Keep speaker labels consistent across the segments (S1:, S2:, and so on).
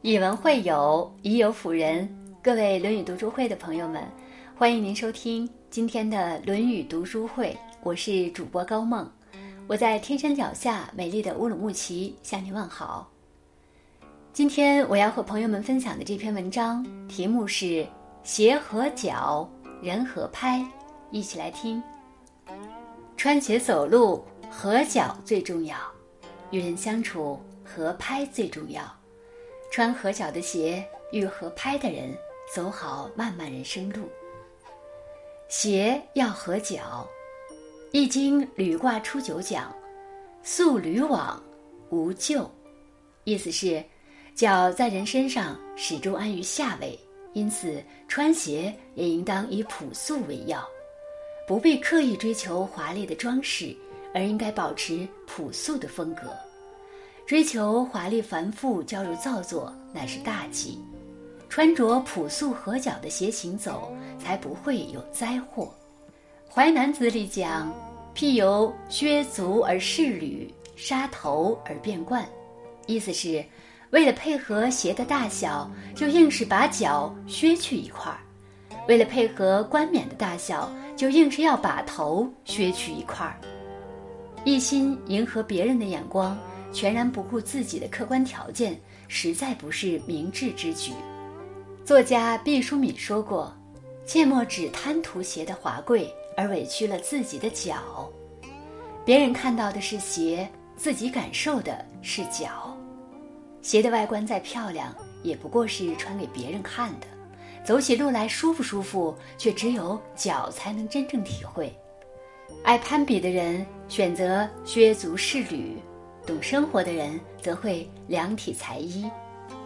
S1: 以文会友，以友辅仁。各位《论语》读书会的朋友们，欢迎您收听今天的《论语》读书会。我是主播高梦，我在天山脚下美丽的乌鲁木齐向您问好。今天我要和朋友们分享的这篇文章题目是“鞋和脚，人合拍”，一起来听。穿鞋走路，合脚最重要；与人相处，合拍最重要。穿合脚的鞋，与合拍的人走好漫漫人生路。鞋要合脚，《易经》履卦初九讲：“素履往，无咎。”意思是，脚在人身上始终安于下位，因此穿鞋也应当以朴素为要，不必刻意追求华丽的装饰，而应该保持朴素的风格。追求华丽繁复、娇柔造作，乃是大忌。穿着朴素合脚的鞋行走，才不会有灾祸。《淮南子》里讲：“譬由削足而饰履，杀头而变冠。”意思是，为了配合鞋的大小，就硬是把脚削去一块儿；为了配合冠冕的大小，就硬是要把头削去一块儿。一心迎合别人的眼光。全然不顾自己的客观条件，实在不是明智之举。作家毕淑敏说过：“切莫只贪图鞋的华贵，而委屈了自己的脚。别人看到的是鞋，自己感受的是脚。鞋的外观再漂亮，也不过是穿给别人看的。走起路来舒不舒服，却只有脚才能真正体会。爱攀比的人选择削足适履。”懂生活的人则会量体裁衣，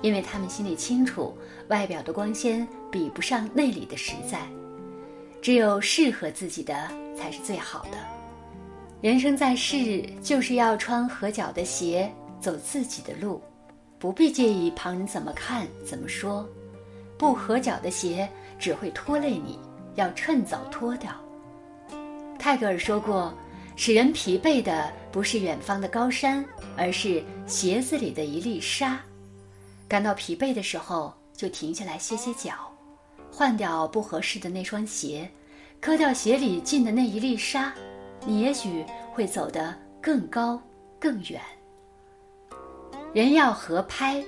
S1: 因为他们心里清楚，外表的光鲜比不上内里的实在。只有适合自己的才是最好的。人生在世，就是要穿合脚的鞋，走自己的路，不必介意旁人怎么看、怎么说。不合脚的鞋只会拖累你，要趁早脱掉。泰戈尔说过。使人疲惫的不是远方的高山，而是鞋子里的一粒沙。感到疲惫的时候，就停下来歇歇脚，换掉不合适的那双鞋，磕掉鞋里进的那一粒沙，你也许会走得更高更远。人要合拍，《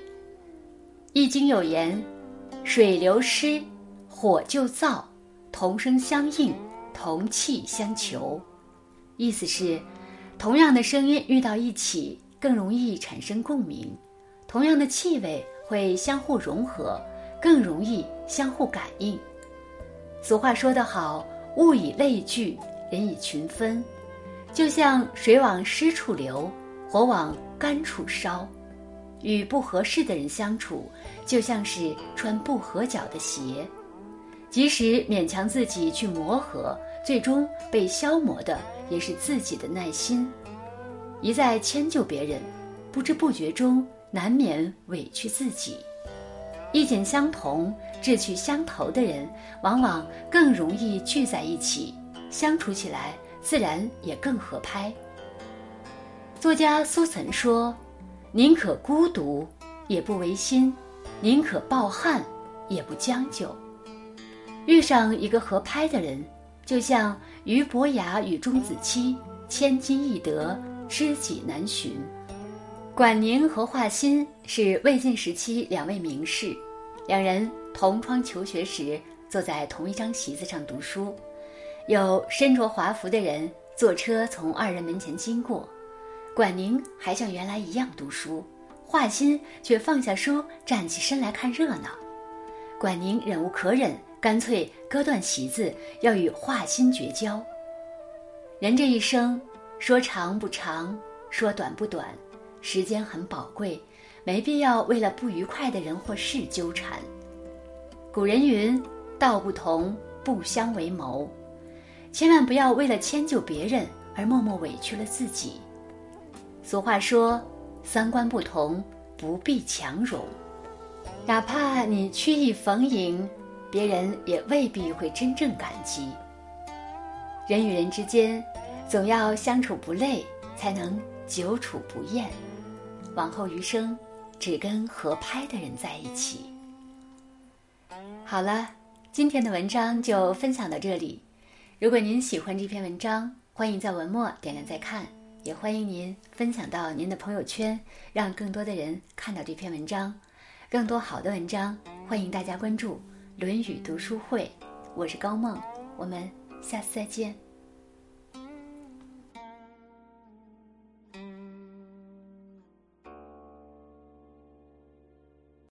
S1: 易经》有言：“水流失，火就燥，同声相应，同气相求。”意思是，同样的声音遇到一起更容易产生共鸣，同样的气味会相互融合，更容易相互感应。俗话说得好：“物以类聚，人以群分。”就像水往湿处流，火往干处烧。与不合适的人相处，就像是穿不合脚的鞋，即使勉强自己去磨合，最终被消磨的。也是自己的耐心，一再迁就别人，不知不觉中难免委屈自己。意见相同、志趣相投的人，往往更容易聚在一起，相处起来自然也更合拍。作家苏岑说：“宁可孤独，也不违心；宁可抱憾，也不将就。遇上一个合拍的人。”就像俞伯牙与钟子期，千金易得，知己难寻。管宁和华歆是魏晋时期两位名士，两人同窗求学时坐在同一张席子上读书。有身着华服的人坐车从二人门前经过，管宁还像原来一样读书，华歆却放下书站起身来看热闹。管宁忍无可忍。干脆割断席子，要与画心绝交。人这一生，说长不长，说短不短，时间很宝贵，没必要为了不愉快的人或事纠缠。古人云：“道不同，不相为谋。”千万不要为了迁就别人而默默委屈了自己。俗话说：“三观不同，不必强融。”哪怕你曲意逢迎。别人也未必会真正感激。人与人之间，总要相处不累，才能久处不厌。往后余生，只跟合拍的人在一起。好了，今天的文章就分享到这里。如果您喜欢这篇文章，欢迎在文末点亮再看，也欢迎您分享到您的朋友圈，让更多的人看到这篇文章。更多好的文章，欢迎大家关注《论语读书会》。我是高梦，我们下次再见。